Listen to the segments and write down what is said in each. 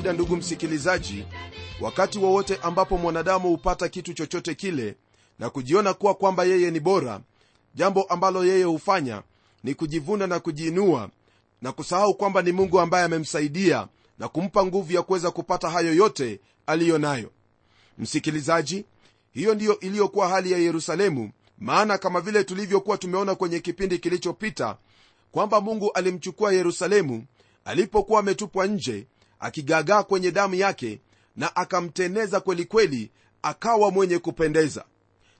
kawaida ndugu msikilizaji wakati wowote ambapo mwanadamu hupata kitu chochote kile na kujiona kuwa kwamba yeye ni bora jambo ambalo yeye hufanya ni kujivuna na kujiinua na kusahau kwamba ni mungu ambaye amemsaidia na kumpa nguvu ya kuweza kupata hayo yote aliyo nayo. Msikilizaji hiyo ndiyo iliyokuwa hali ya yerusalemu maana kama vile tulivyokuwa tumeona kwenye kipindi kilichopita kwamba mungu alimchukua yerusalemu alipokuwa ametupwa nje akigaagaa kwenye damu yake na akamteneza kwelikweli akawa mwenye kupendeza.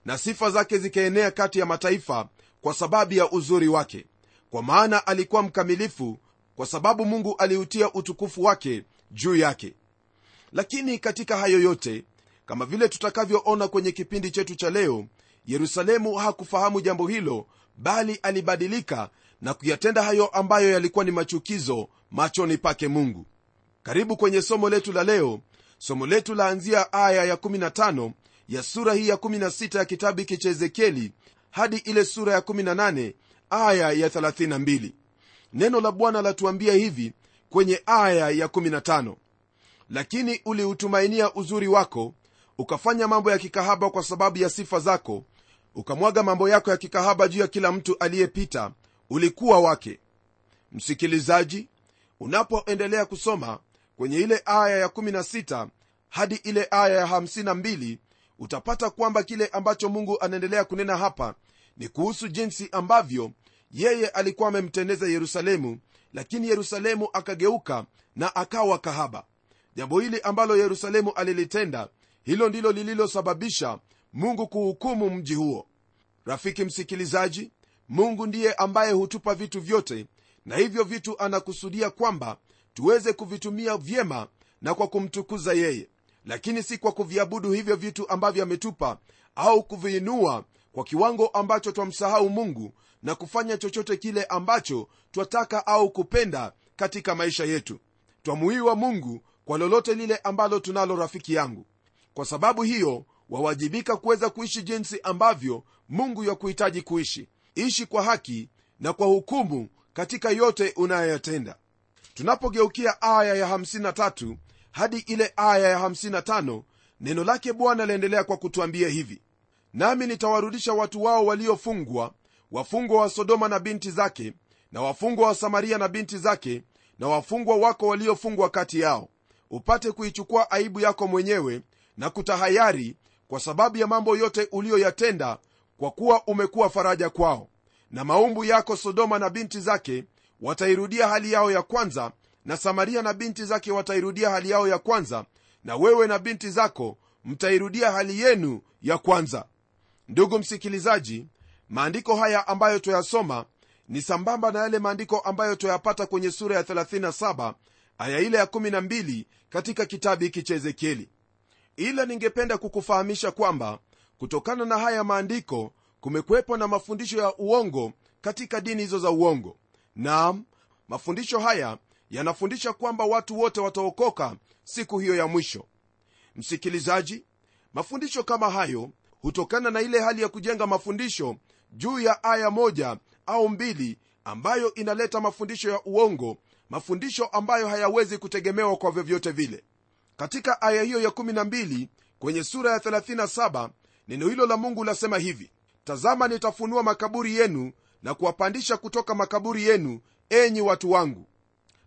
Na sifa zake zikaenea kati ya mataifa kwa sababu ya uzuri wake. Kwa maana alikuwa mkamilifu kwa sababu mungu aliutia utukufu wake juu yake. Lakini katika hayo yote kama vile tutakavyoona kwenye kipindi chetu cha leo yerusalemu hakufahamu jambo hilo bali alibadilika na kuyatenda hayo ambayo yalikuwa ni machukizo machoni pake mungu karibu kwenye somo letu la leo. Somo letu laanzia aya ya15 ya sura hii ya16 ya kitabu hiki cha ezekieli hadi ile sura ya18 aya ya32 neno la bwana latuambia hivi kwenye aya ya15 lakini uliutumainia uzuri wako ukafanya mambo ya kikahaba kwa sababu ya sifa zako ukamwaga mambo yako ya kikahaba juu ya kila mtu aliyepita ulikuwa wake. Msikilizaji unapoendelea kusoma kwenye ile aya ya16 hadi ile aya ya 52 utapata kwamba kile ambacho mungu anaendelea kunena hapa ni kuhusu jinsi ambavyo yeye alikuwa amemtendeza yerusalemu lakini yerusalemu akageuka na akawa kahaba. Jambo hili ambalo yerusalemu alilitenda hilo ndilo lililosababisha mungu kuhukumu mji huo. Rafiki msikilizaji mungu ndiye ambaye hutupa vitu vyote na hivyo vitu anakusudia kwamba tuweze kuvitumia vyema na kwa kumtukuza yeye. Lakini si kwa kuviabudu hivyo vitu ambavyo ametupa au kuviinua kwa kiwango ambacho twamsahau mungu na kufanya chochote kile ambacho twataka au kupenda katika maisha yetu. Twamuiwa mungu kwa lolote lile ambalo tunalo rafiki yangu. Kwa sababu hiyo wawajibika kuweza kuishi jinsi ambavyo mungu yakuhitaji kuishi. Ishi kwa haki na kwa hukumu katika yote unayoyatenda tunapogeukia aya ya 53 hadi ile aya ya 55 neno lake bwana laendelea kwa kutuambia hivi. Nami nitawarudisha watu wao waliofungwa wafungwa wa sodoma na binti zake na wafungwa wa samaria na binti zake na wafungwa wako waliofungwa kati yao. Upate kuichukua aibu yako mwenyewe na kutahayari kwa sababu ya mambo yote uliyoyatenda kwa kuwa umekuwa faraja kwao. Na maumbu yako sodoma na binti zake watairudia hali yao ya kwanza na samaria na binti zake watairudia hali yao ya kwanza na wewe na binti zako mtairudia hali yenu ya kwanza. Ndugu msikilizaji maandiko haya ambayo twayasoma ni sambamba na yale maandiko ambayo tuyapata kwenye sura ya 37 aya ile ya 12 katika kitabu hiki cha ezekieli. Ila ningependa kukufahamisha kwamba kutokana na haya maandiko kumekuwepo na mafundisho ya uongo katika dini hizo za uongo naam mafundisho haya yanafundisha kwamba watu wote wataokoka siku hiyo ya mwisho. Msikilizaji mafundisho kama hayo hutokana na ile hali ya kujenga mafundisho juu ya aya moja au mbili ambayo inaleta mafundisho ya uongo mafundisho ambayo hayawezi kutegemewa kwa vyovyote vile. Katika aya hiyo ya 12 kwenye sura ya 37 neno hilo la mungu lasema hivi tazama nitafunua makaburi yenu na kuwapandisha kutoka makaburi yenu enyi watu wangu.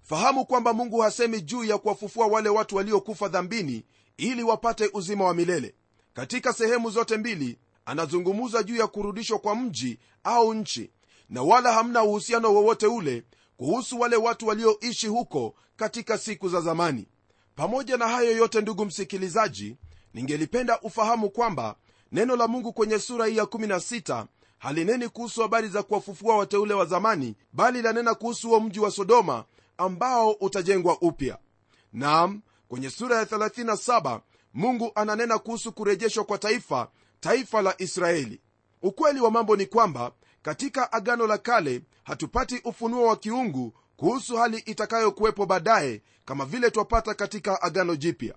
Fahamu kwamba mungu hasemi juu ya kuwafufua wale watu waliokufa dhambini ili wapate uzima wa milele. Katika sehemu zote mbili anazungumza juu ya kurudishwa kwa mji au nchi na wala hamna uhusiano wowote ule kuhusu wale watu walioishi huko katika siku za zamani. Pamoja na hayo yote ndugu msikilizaji ningelipenda ufahamu kwamba neno la mungu kwenye sura hii ya16 halineni kuhusu habari za kuwafufua wateule wa zamani bali lanena kuhusu huo mji wa sodoma ambao utajengwa upya. Nam kwenye sura ya 37 mungu ananena kuhusu kurejeshwa kwa taifa taifa la israeli. Ukweli wa mambo ni kwamba katika agano la kale hatupati ufunuo wa kiungu kuhusu hali itakayokuwepo baadaye kama vile twapata katika agano jipya.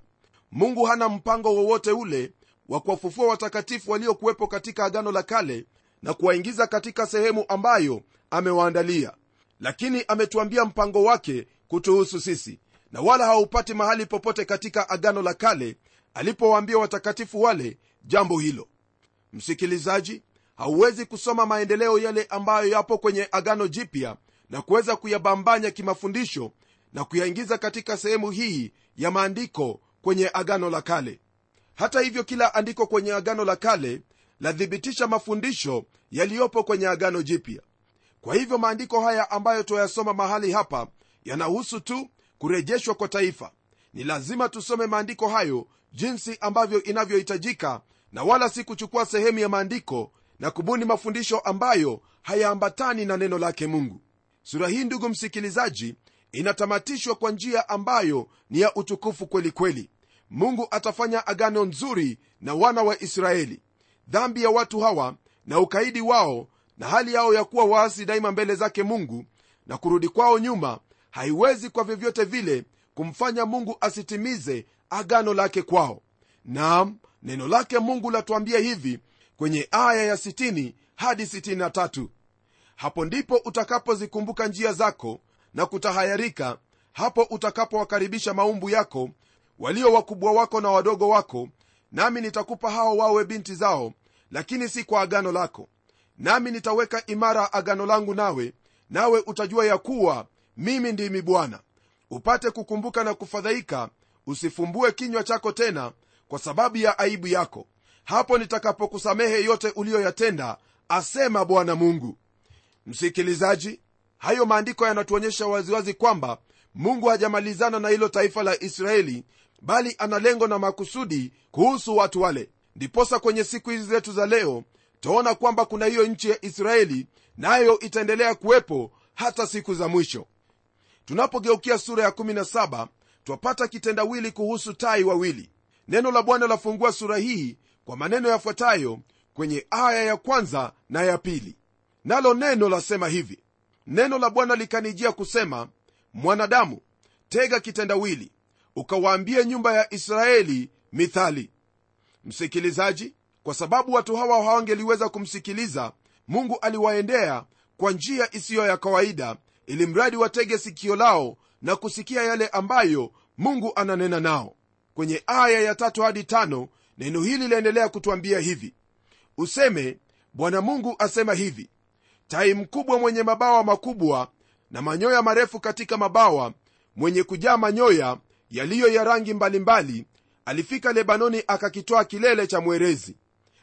Mungu hana mpango wowote ule wa kuwafufua watakatifu waliokuwepo katika agano la kale na kuwaingiza katika sehemu ambayo amewaandalia. Lakini ametuambia mpango wake kutuhusu sisi na wala haupati mahali popote katika agano la kale alipowaambia watakatifu wale jambo hilo. Msikilizaji hauwezi kusoma maendeleo yale ambayo yapo kwenye agano jipya na kuweza kuyabambanya kimafundisho na kuyaingiza katika sehemu hii ya maandiko kwenye agano la kale. Hata hivyo kila andiko kwenye agano la kale lathibitisha mafundisho yaliyopo kwenye agano jipya. Kwa hivyo maandiko haya ambayo twayasoma mahali hapa yanahusu tu kurejeshwa kwa taifa. Ni lazima tusome maandiko hayo jinsi ambavyo inavyohitajika na wala si kuchukua sehemu ya maandiko na kubuni mafundisho ambayo hayaambatani na neno lake mungu. Sura hii ndugu msikilizaji inatamatishwa kwa njia ambayo ni ya utukufu kweli kweli. Mungu atafanya agano nzuri na wana wa israeli dhambi ya watu hawa na ukaidi wao na hali yao ya kuwa waasi daima mbele zake mungu na kurudi kwao nyuma haiwezi kwa vyovyote vile kumfanya mungu asitimize agano lake kwao. Naam neno lake mungu latuambia hivi kwenye aya ya 60 hadi 63 hapo ndipo utakapozikumbuka njia zako na kutahayarika hapo utakapowakaribisha maumbu yako walio wakubwa wako na wadogo wako nami nitakupa hao wawe binti zao lakini si kwa agano lako. Nami nitaweka imara agano langu nawe nawe utajua ya kuwa mimi ndimi bwana. Upate kukumbuka na kufadhaika usifumbue kinywa chako tena kwa sababu ya aibu yako. Hapo nitakapokusamehe yote uliyoyatenda asema bwana mungu. Msikilizaji hayo maandiko yanatuonyesha waziwazi kwamba mungu hajamalizana na hilo taifa la israeli bali ana lengo na makusudi kuhusu watu wale. Ndiposa kwenye siku hizi zetu za leo taona kwamba kuna hiyo nchi ya israeli nayo na itaendelea kuwepo hata siku za mwisho. Tunapogeukia sura ya 17 twapata kitendawili kuhusu tai wawili. Neno la bwana lafungua sura hii kwa maneno yafuatayo kwenye aya ya kwanza na ya pili. Nalo neno lasema hivi. Neno la bwana likanijia kusema mwanadamu tega kitendawili ukawaambie nyumba ya israeli mithali. Msikilizaji kwa sababu watu hawa hawangeliweza kumsikiliza mungu aliwaendea kwa njia isiyo ya kawaida ili mradi watege sikio lao na kusikia yale ambayo mungu ananena nao. Kwenye aya ya tatu hadi tano neno hili laendelea kutwambia hivi. Useme bwana mungu asema hivi tai mkubwa mwenye mabawa makubwa na manyoya marefu katika mabawa mwenye kujaa manyoya yaliyo ya rangi mbalimbali alifika lebanoni akakitoa kilele cha mwerezi.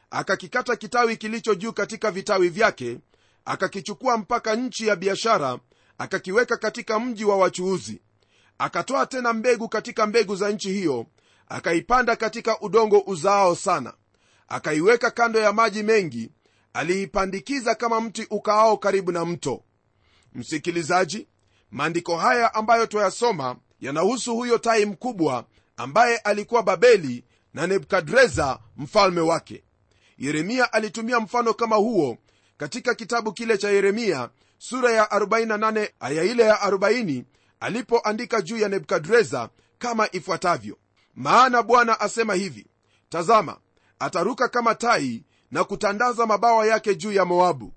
Akakikata kitawi kilicho juu katika vitawi vyake akakichukua mpaka nchi ya biashara akakiweka katika mji wa wachuuzi. Akatoa tena mbegu katika mbegu za nchi hiyo akaipanda katika udongo uzaao sana. Akaiweka kando ya maji mengi aliipandikiza kama mti ukaao karibu na mto. Msikilizaji maandiko haya ambayo twayasoma yanahusu huyo tai mkubwa ambaye alikuwa babeli na nebukadreza mfalme wake. Yeremia alitumia mfano kama huo katika kitabu kile cha yeremia sura ya 48 aya ile ya 40 alipoandika juu ya nebukadreza kama ifuatavyo. Maana bwana asema hivi tazama ataruka kama tai na kutandaza mabawa yake juu ya moabu.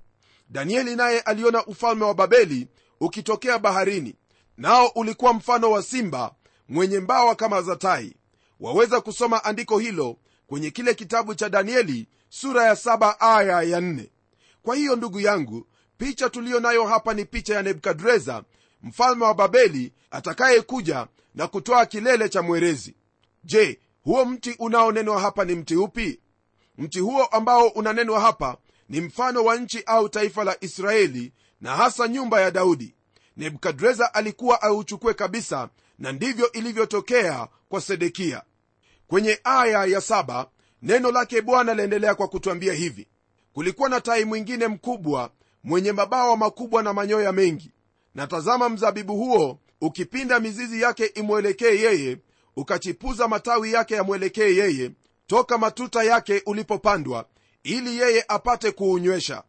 Danieli naye aliona ufalme wa babeli ukitokea baharini nao ulikuwa mfano wa simba mwenye mbawa kama za tai. Waweza kusoma andiko hilo kwenye kile kitabu cha danieli sura ya saba aya ya nne. kwa hiyo ndugu yangu picha tuliyo nayo hapa ni picha ya nebukadreza mfalme wa babeli atakayekuja na kutoa kilele cha mwerezi. Je huo mti unaonenwa hapa ni mti upi? Mti huo ambao unanenwa hapa ni mfano wa nchi au taifa la israeli na hasa nyumba ya daudi nebukadreza alikuwa auchukue kabisa na ndivyo ilivyotokea kwa sedekia. Kwenye aya ya saba, neno lake bwana laendelea kwa kutwambia hivi. Kulikuwa na tai mwingine mkubwa mwenye mabawa makubwa na manyoya mengi. Na tazama mzabibu huo ukipinda mizizi yake imwelekee yeye ukachipuza matawi yake yamwelekee yeye toka matuta yake ulipopandwa ili yeye apate kuunywesha.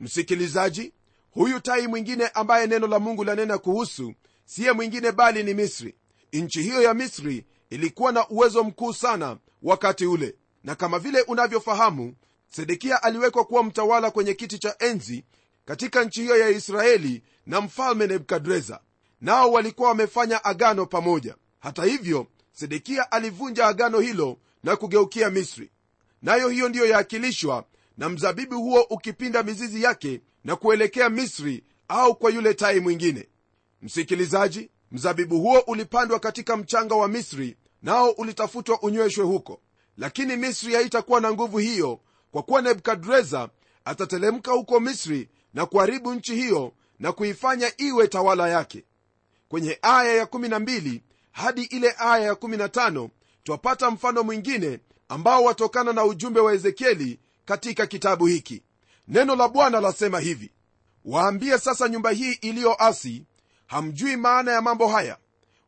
Msikilizaji huyu tai mwingine ambaye neno la mungu lanena kuhusu siye mwingine bali ni misri. Nchi hiyo ya misri ilikuwa na uwezo mkuu sana wakati ule. Na kama vile unavyofahamu sedekia aliwekwa kuwa mtawala kwenye kiti cha enzi katika nchi hiyo ya israeli na mfalme nebukadreza. Nao walikuwa wamefanya agano pamoja. Hata hivyo sedekia alivunja agano hilo na kugeukia misri. Nayo hiyo ndiyo yaakilishwa na mzabibu huo ukipinda mizizi yake na kuelekea misri au kwa yule tai mwingine. Msikilizaji mzabibu huo ulipandwa katika mchanga wa misri nao ulitafutwa unyweshwe huko. Lakini misri haitakuwa na nguvu hiyo kwa kuwa nebukadreza atatelemka huko misri na kuharibu nchi hiyo na kuifanya iwe tawala yake. Kwenye aya ya12 hadi ile aya ya15 twapata mfano mwingine ambao watokana na ujumbe wa ezekieli katika kitabu hiki neno la bwana lasema hivi waambie sasa nyumba hii iliyoasi hamjui maana ya mambo haya.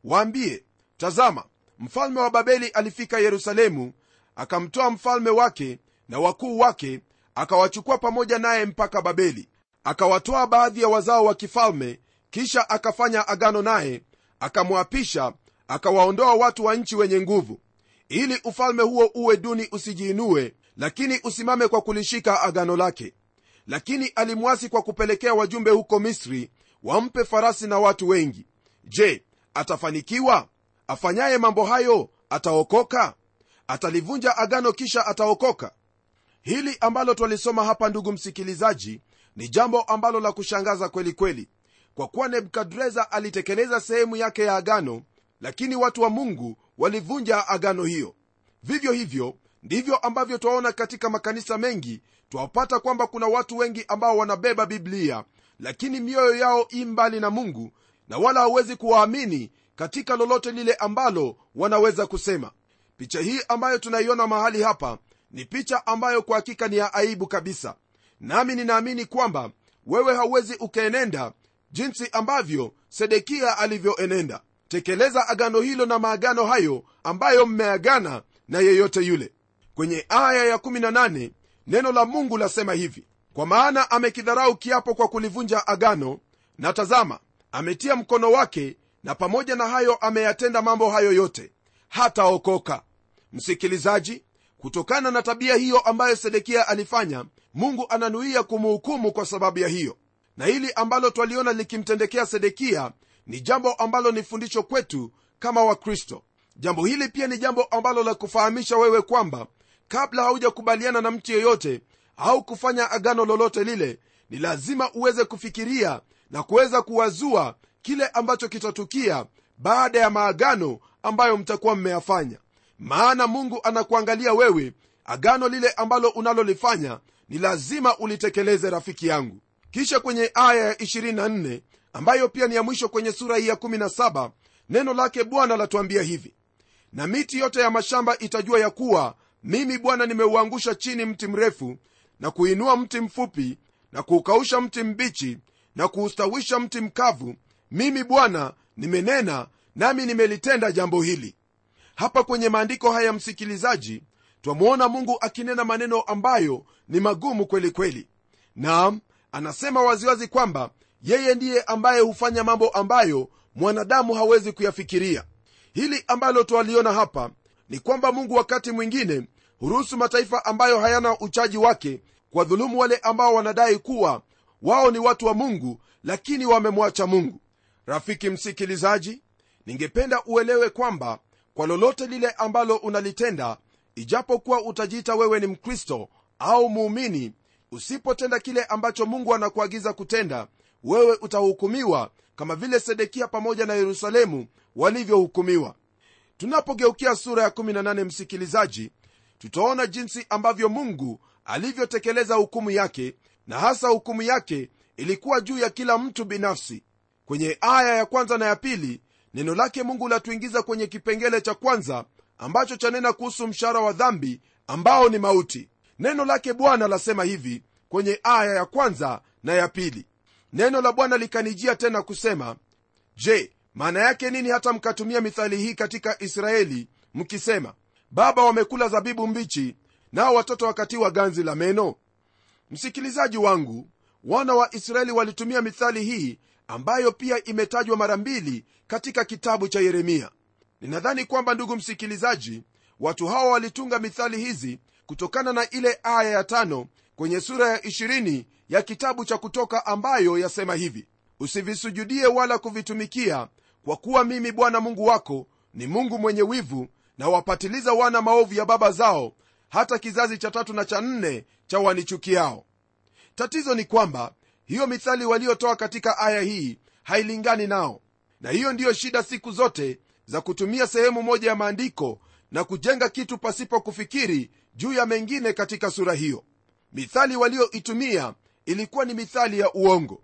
Waambie tazama mfalme wa babeli alifika yerusalemu akamtoa mfalme wake na wakuu wake akawachukua pamoja naye mpaka babeli. Akawatoa baadhi ya wazao wa kifalme kisha akafanya agano naye akamwapisha akawaondoa watu wa nchi wenye nguvu. Ili ufalme huo uwe duni usijiinue lakini usimame kwa kulishika agano lake lakini alimwasi kwa kupelekea wajumbe huko misri wampe farasi na watu wengi. Je atafanikiwa? Afanyaye mambo hayo ataokoka? Atalivunja agano kisha ataokoka? Hili ambalo twalisoma hapa ndugu msikilizaji ni jambo ambalo la kushangaza kweli kweli. Kwa kuwa nebukadreza alitekeleza sehemu yake ya agano lakini watu wa mungu walivunja agano hiyo. Vivyo hivyo ndivyo ambavyo twaona katika makanisa mengi twawapata kwamba kuna watu wengi ambao wanabeba biblia lakini mioyo yao i mbali na mungu na wala hawezi kuwaamini katika lolote lile ambalo wanaweza kusema. Picha hii ambayo tunaiona mahali hapa ni picha ambayo kwa hakika ni ya aibu kabisa. Nami ninaamini kwamba wewe hauwezi ukaenenda jinsi ambavyo sedekia alivyoenenda. Tekeleza agano hilo na maagano hayo ambayo mmeagana na yeyote yule. Kwenye aya ya18 neno la mungu lasema hivi kwa maana amekidharau kiapo kwa kulivunja agano na tazama ametia mkono wake na pamoja na hayo ameyatenda mambo hayo yote hataokoka. Msikilizaji kutokana na tabia hiyo ambayo sedekia alifanya mungu ananuia kumhukumu kwa sababu ya hiyo. Na hili ambalo twaliona likimtendekea sedekia ni jambo ambalo ni fundisho kwetu kama wakristo. Jambo hili pia ni jambo ambalo la kufahamisha wewe kwamba kabla haujakubaliana na mtu yeyote au kufanya agano lolote lile ni lazima uweze kufikiria na kuweza kuwazua kile ambacho kitatukia baada ya maagano ambayo mtakuwa mmeyafanya. Maana mungu anakuangalia wewe agano lile ambalo unalolifanya ni lazima ulitekeleze rafiki yangu. Kisha kwenye aya ya 24 ambayo pia ni ya mwisho kwenye sura hii ya 17 neno lake bwana latuambia hivi. Na miti yote ya mashamba itajua ya kuwa mimi bwana nimeuangusha chini mti mrefu na kuinua mti mfupi na kuukausha mti mbichi na kuustawisha mti mkavu. Mimi bwana nimenena nami nimelitenda jambo hili. Hapa kwenye maandiko haya msikilizaji twamwona mungu akinena maneno ambayo ni magumu kweli kweli. Naam anasema waziwazi kwamba yeye ndiye ambaye hufanya mambo ambayo mwanadamu hawezi kuyafikiria. Hili ambalo twaliona hapa ni kwamba mungu wakati mwingine huruhusu mataifa ambayo hayana uchaji wake kwa dhulumu wale ambao wanadai kuwa wao ni watu wa mungu lakini wamemwacha mungu. Rafiki msikilizaji ningependa uelewe kwamba kwa lolote lile ambalo unalitenda ijapokuwa utajiita wewe ni mkristo au muumini usipotenda kile ambacho mungu anakuagiza kutenda wewe utahukumiwa kama vile sedekia pamoja na yerusalemu walivyohukumiwa. Tunapogeukia sura ya 18 msikilizaji tutaona jinsi ambavyo mungu alivyotekeleza hukumu yake na hasa hukumu yake ilikuwa juu ya kila mtu binafsi. Kwenye aya ya kwanza na ya pili neno lake mungu latuingiza kwenye kipengele cha kwanza ambacho chanena kuhusu mshahara wa dhambi ambao ni mauti. Neno lake bwana lasema hivi kwenye aya ya kwanza na ya pili. Neno la bwana likanijia tena kusema je maana yake nini hata mkatumia mithali hii katika israeli mkisema baba wamekula zabibu mbichi nao watoto wakatiwa ganzi la meno. Msikilizaji wangu wana wa israeli walitumia mithali hii ambayo pia imetajwa mara mbili katika kitabu cha yeremia. Ninadhani kwamba ndugu msikilizaji watu hawa walitunga mithali hizi kutokana na ile aya ya tano kwenye sura ya 20 ya kitabu cha kutoka ambayo yasema hivi usivisujudie wala kuvitumikia kwa kuwa mimi bwana mungu wako ni mungu mwenye wivu na wapatiliza wana maovu ya baba zao hata kizazi cha tatu na cha nne cha wanichukiao. Tatizo ni kwamba hiyo mithali waliotoa katika aya hii hailingani nao na hiyo ndiyo shida siku zote za kutumia sehemu moja ya maandiko na kujenga kitu pasipo kufikiri juu ya mengine katika sura hiyo. Mithali walioitumia ilikuwa ni mithali ya uongo.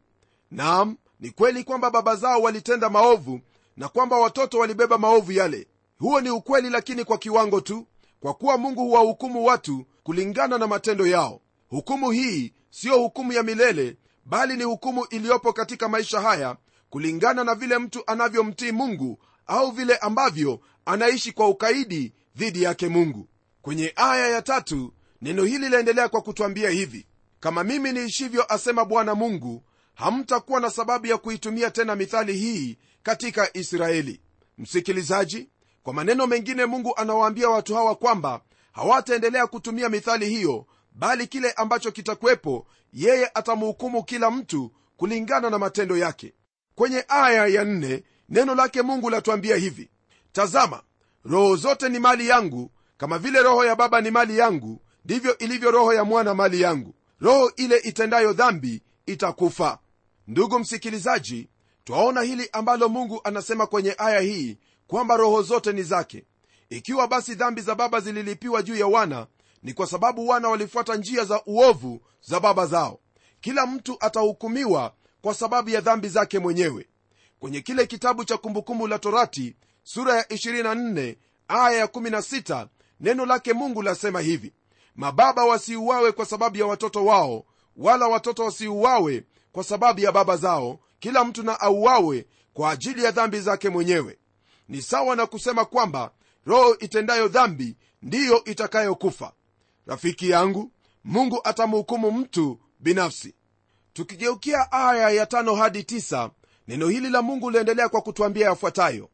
Nam ni kweli kwamba baba zao walitenda maovu na kwamba watoto walibeba maovu yale huo ni ukweli lakini kwa kiwango tu kwa kuwa mungu huwahukumu watu kulingana na matendo yao. Hukumu hii siyo hukumu ya milele bali ni hukumu iliyopo katika maisha haya kulingana na vile mtu anavyomtii mungu au vile ambavyo anaishi kwa ukaidi dhidi yake mungu. Kwenye aya ya tatu neno hili laendelea kwa kutwambia hivi kama mimi niishivyo asema bwana mungu hamtakuwa na sababu ya kuitumia tena mithali hii katika israeli. Msikilizaji kwa maneno mengine mungu anawaambia watu hawa kwamba hawataendelea kutumia mithali hiyo bali kile ambacho kitakuwepo yeye atamhukumu kila mtu kulingana na matendo yake. Kwenye aya ya nne neno lake mungu latuambia hivi tazama roho zote ni mali yangu kama vile roho ya baba ni mali yangu ndivyo ilivyo roho ya mwana mali yangu. Roho ile itendayo dhambi itakufa. Ndugu msikilizaji twaona hili ambalo mungu anasema kwenye aya hii kwamba roho zote ni zake. Ikiwa basi dhambi za baba zililipiwa juu ya wana ni kwa sababu wana walifuata njia za uovu za baba zao. Kila mtu atahukumiwa kwa sababu ya dhambi zake mwenyewe. Kwenye kile kitabu cha kumbukumbu la torati sura ya 24 aya ya 16 neno lake mungu lasema hivi mababa wasiuawe kwa sababu ya watoto wao wala watoto wasiuawe kwa sababu ya baba zao. Kila mtu na auawe kwa ajili ya dhambi zake mwenyewe ni sawa na kusema kwamba roho itendayo dhambi ndiyo itakayokufa. Rafiki yangu mungu atamhukumu mtu binafsi. Tukigeukia aya ya tano hadi tisa, neno hili la mungu liendelea kwa kutwambia yafuatayo.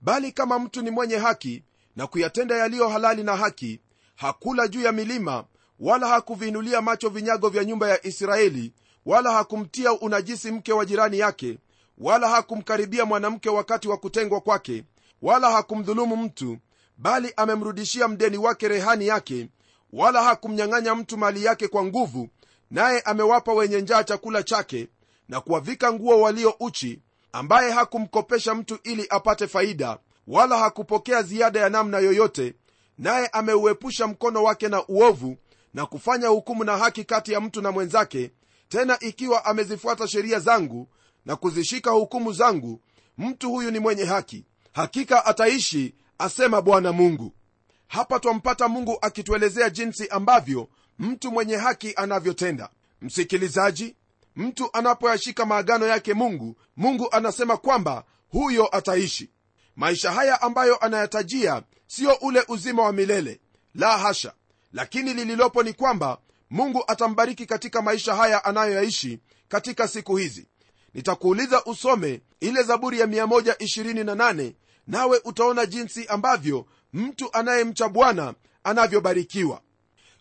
Bali kama mtu ni mwenye haki na kuyatenda yaliyo halali na haki hakula juu ya milima wala hakuviinulia macho vinyago vya nyumba ya israeli wala hakumtia unajisi mke wa jirani yake wala hakumkaribia mwanamke wakati wa kutengwa kwake wala hakumdhulumu mtu bali amemrudishia mdeni wake rehani yake wala hakumnyang'anya mtu mali yake kwa nguvu naye amewapa wenye njaa chakula chake na kuwavika nguo walio uchi ambaye hakumkopesha mtu ili apate faida wala hakupokea ziada ya namna yoyote naye ameuepusha mkono wake na uovu na kufanya hukumu na haki kati ya mtu na mwenzake tena ikiwa amezifuata sheria zangu na kuzishika hukumu zangu mtu huyu ni mwenye haki hakika ataishi asema bwana mungu. Hapa twampata mungu akituelezea jinsi ambavyo mtu mwenye haki anavyotenda. Msikilizaji mtu anapoyashika maagano yake mungu mungu anasema kwamba huyo ataishi. Maisha haya ambayo anayatajia siyo ule uzima wa milele la hasha. Lakini lililopo ni kwamba mungu atambariki katika maisha haya anayoyaishi katika siku hizi. Nitakuuliza usome ile zaburi ya 128 nawe utaona jinsi ambavyo mtu anayemcha bwana anavyobarikiwa.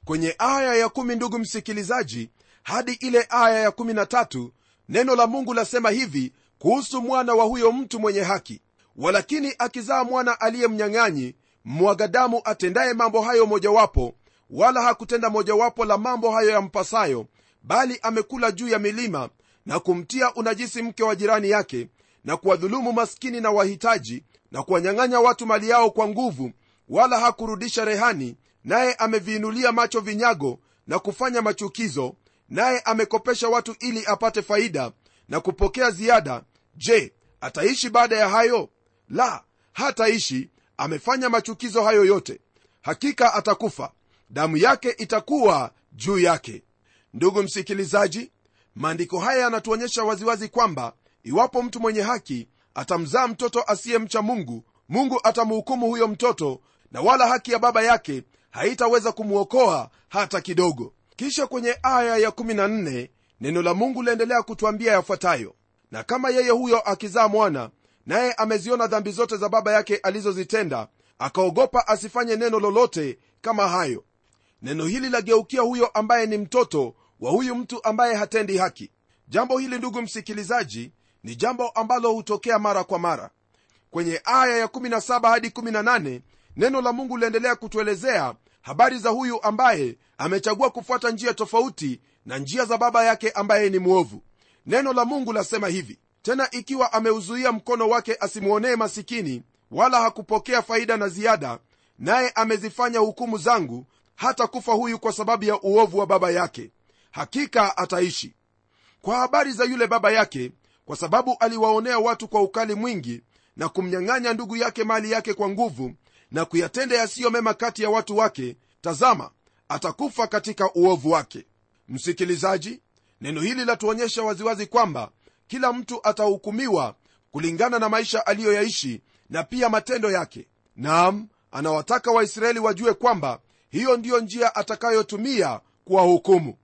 Kwenye aya ya 1 ndugu msikilizaji hadi ile aya ya 13 neno la mungu lasema hivi kuhusu mwana wa huyo mtu mwenye haki. Walakini akizaa mwana aliye mnyang'anyi mwagadamu atendaye mambo hayo mojawapo wala hakutenda mojawapo la mambo hayo yampasayo bali amekula juu ya milima na kumtia unajisi mke wa jirani yake na kuwadhulumu maskini na wahitaji na kuwanyang'anya watu mali yao kwa nguvu wala hakurudisha rehani naye ameviinulia macho vinyago na kufanya machukizo naye amekopesha watu ili apate faida na kupokea ziada. Je ataishi baada ya hayo? La hataishi. Amefanya machukizo hayo yote. Hakika atakufa. Damu yake itakuwa juu yake. Ndugu msikilizaji maandiko haya yanatuonyesha waziwazi kwamba iwapo mtu mwenye haki atamzaa mtoto asiyemcha mungu. Mungu atamhukumu huyo mtoto na wala haki ya baba yake haitaweza kumwokoa hata kidogo. Kisha kwenye aya ya14 neno la mungu laendelea kutwambia yafuatayo. Na kama yeye huyo akizaa mwana naye ameziona dhambi zote za baba yake alizozitenda akaogopa asifanye neno lolote kama hayo. Neno hili lageukia huyo ambaye ni mtoto wa huyu mtu ambaye hatendi haki. Jambo hili ndugu msikilizaji ni jambo ambalo hutokea mara kwa mara. Kwenye aya ya 17 hadi 18 neno la mungu liendelea kutuelezea habari za huyu ambaye amechagua kufuata njia tofauti na njia za baba yake ambaye ni mwovu. Neno la mungu lasema hivi tena ikiwa ameuzuia mkono wake asimwonee masikini wala hakupokea faida na ziada naye amezifanya hukumu zangu hata kufa huyu kwa sababu ya uovu wa baba yake hakika ataishi. Kwa habari za yule baba yake kwa sababu aliwaonea watu kwa ukali mwingi na kumnyang'anya ndugu yake mali yake kwa nguvu na kuyatenda yasiyo mema kati ya watu wake tazama atakufa katika uovu wake. Msikilizaji neno hili latuonyesha waziwazi kwamba kila mtu atahukumiwa kulingana na maisha aliyoyaishi na pia matendo yake. Naam anawataka waisraeli wajue kwamba hiyo ndiyo njia atakayotumia kuwahukumu.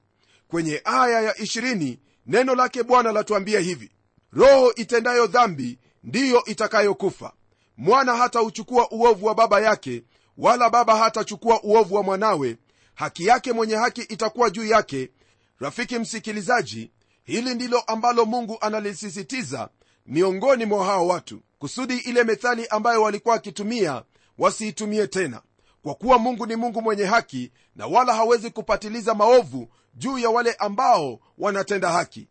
Kwenye aya ya 20 neno lake bwana latuambia hivi roho itendayo dhambi ndiyo itakayokufa. Mwana hatauchukua uovu wa baba yake wala baba hatachukua uovu wa mwanawe. Haki yake mwenye haki itakuwa juu yake. Rafiki msikilizaji hili ndilo ambalo mungu analisisitiza miongoni mwa hao watu kusudi ile methali ambayo walikuwa wakitumia wasiitumie tena. Kwa kuwa mungu ni mungu mwenye haki na wala hawezi kupatiliza maovu juu ya wale ambao wanatenda haki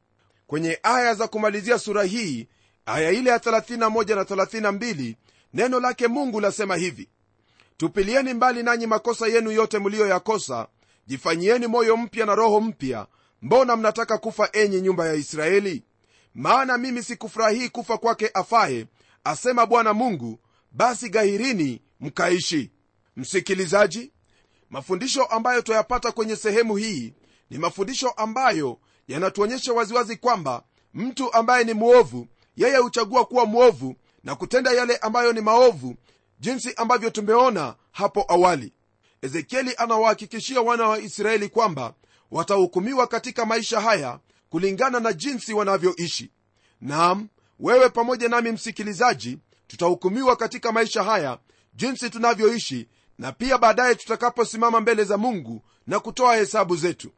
kwenye aya za kumalizia sura hii aya ile ya 31 na 32 neno lake mungu lasema hivi tupilieni mbali nanyi makosa yenu yote mliyoyakosa jifanyieni moyo mpya na roho mpya. Mbona mnataka kufa enyi nyumba ya israeli? Maana mimi sikufurahii kufa kwake afaye asema bwana mungu basi gahirini mkaishi. Msikilizaji mafundisho ambayo twayapata kwenye sehemu hii ni mafundisho ambayo yanatuonyesha waziwazi kwamba mtu ambaye ni mwovu yeye huchagua kuwa mwovu na kutenda yale ambayo ni maovu jinsi ambavyo tumeona hapo awali. Ezekieli anawahakikishia wana wa israeli kwamba watahukumiwa katika maisha haya kulingana na jinsi wanavyoishi. Nam wewe pamoja nami msikilizaji tutahukumiwa katika maisha haya jinsi tunavyoishi na pia baadaye tutakaposimama mbele za mungu na kutoa hesabu zetu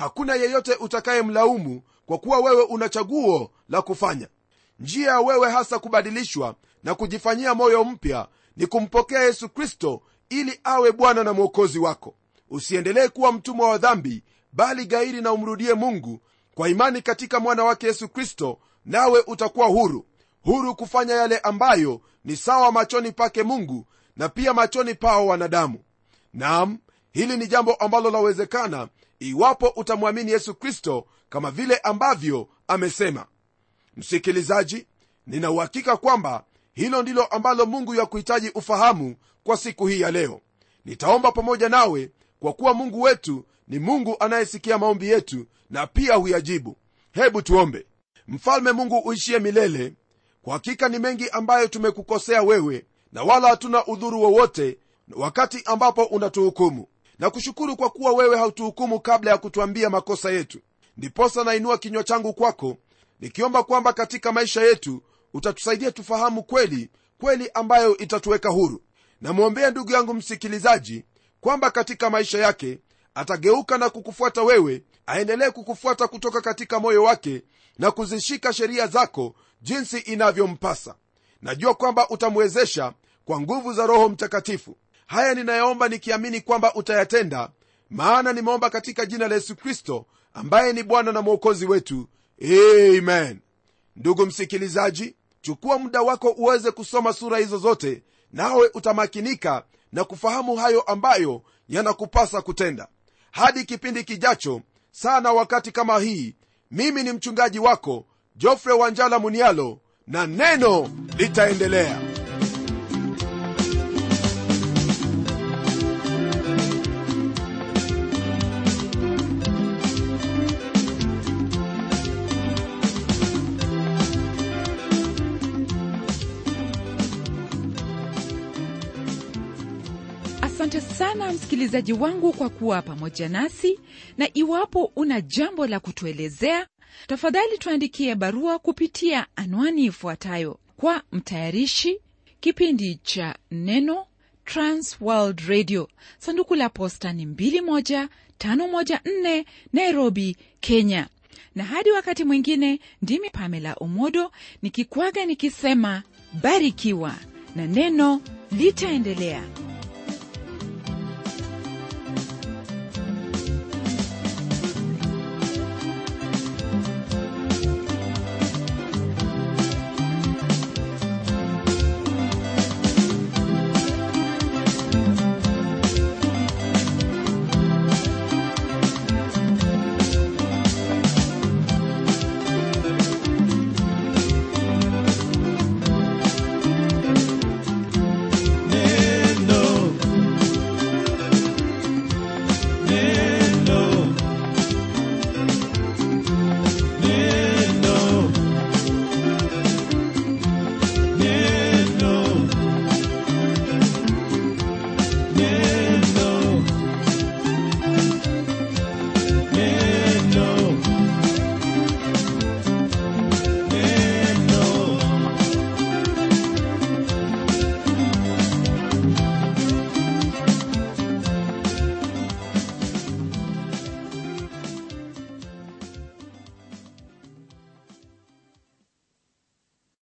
hakuna yeyote utakayemlaumu kwa kuwa wewe una chaguo la kufanya. Njia ya wewe hasa kubadilishwa na kujifanyia moyo mpya ni kumpokea yesu kristo ili awe bwana na mwokozi wako. Usiendelee kuwa mtumwa wa dhambi bali gairi na umrudie mungu kwa imani katika mwana wake yesu kristo nawe utakuwa huru. Huru kufanya yale ambayo ni sawa machoni pake mungu na pia machoni pao wanadamu. Nam hili ni jambo ambalo lawezekana iwapo utamwamini yesu kristo kama vile ambavyo amesema. Msikilizaji nina uhakika kwamba hilo ndilo ambalo mungu yakuhitaji ufahamu kwa siku hii ya leo. Nitaomba pamoja nawe kwa kuwa mungu wetu ni mungu anayesikia maombi yetu na pia huyajibu. Hebu tuombe. Mfalme mungu uishie milele kwa hakika ni mengi ambayo tumekukosea wewe na wala hatuna udhuru wowote wakati ambapo unatuhukumu na kushukuru kwa kuwa wewe hautuhukumu kabla ya kutuambia makosa yetu. Ndiposa nainua kinywa changu kwako nikiomba kwamba katika maisha yetu utatusaidia tufahamu kweli kweli ambayo itatuweka huru. Namwombea ndugu yangu msikilizaji kwamba katika maisha yake atageuka na kukufuata wewe aendelee kukufuata kutoka katika moyo wake na kuzishika sheria zako jinsi inavyompasa. Najua kwamba utamwezesha kwa nguvu za roho mtakatifu haya ninayaomba nikiamini kwamba utayatenda maana nimeomba katika jina la yesu kristo ambaye ni bwana na mwokozi wetu. Amen. Ndugu msikilizaji chukua muda wako uweze kusoma sura hizo zote nawe utamakinika na kufahamu hayo ambayo yanakupasa kutenda. Hadi kipindi kijacho sana wakati kama hii mimi ni mchungaji wako jofre wanjala munialo na neno litaendelea asante sana msikilizaji wangu kwa kuwa pamoja nasi. Na iwapo una jambo la kutuelezea tafadhali tuandikie barua kupitia anwani ifuatayo. Kwa mtayarishi kipindi cha neno transworld radio. Sanduku la posta ni 21514 nairobi kenya. Na hadi wakati mwingine ndimi pamela omodo nikikwaga nikisema barikiwa. Na neno litaendelea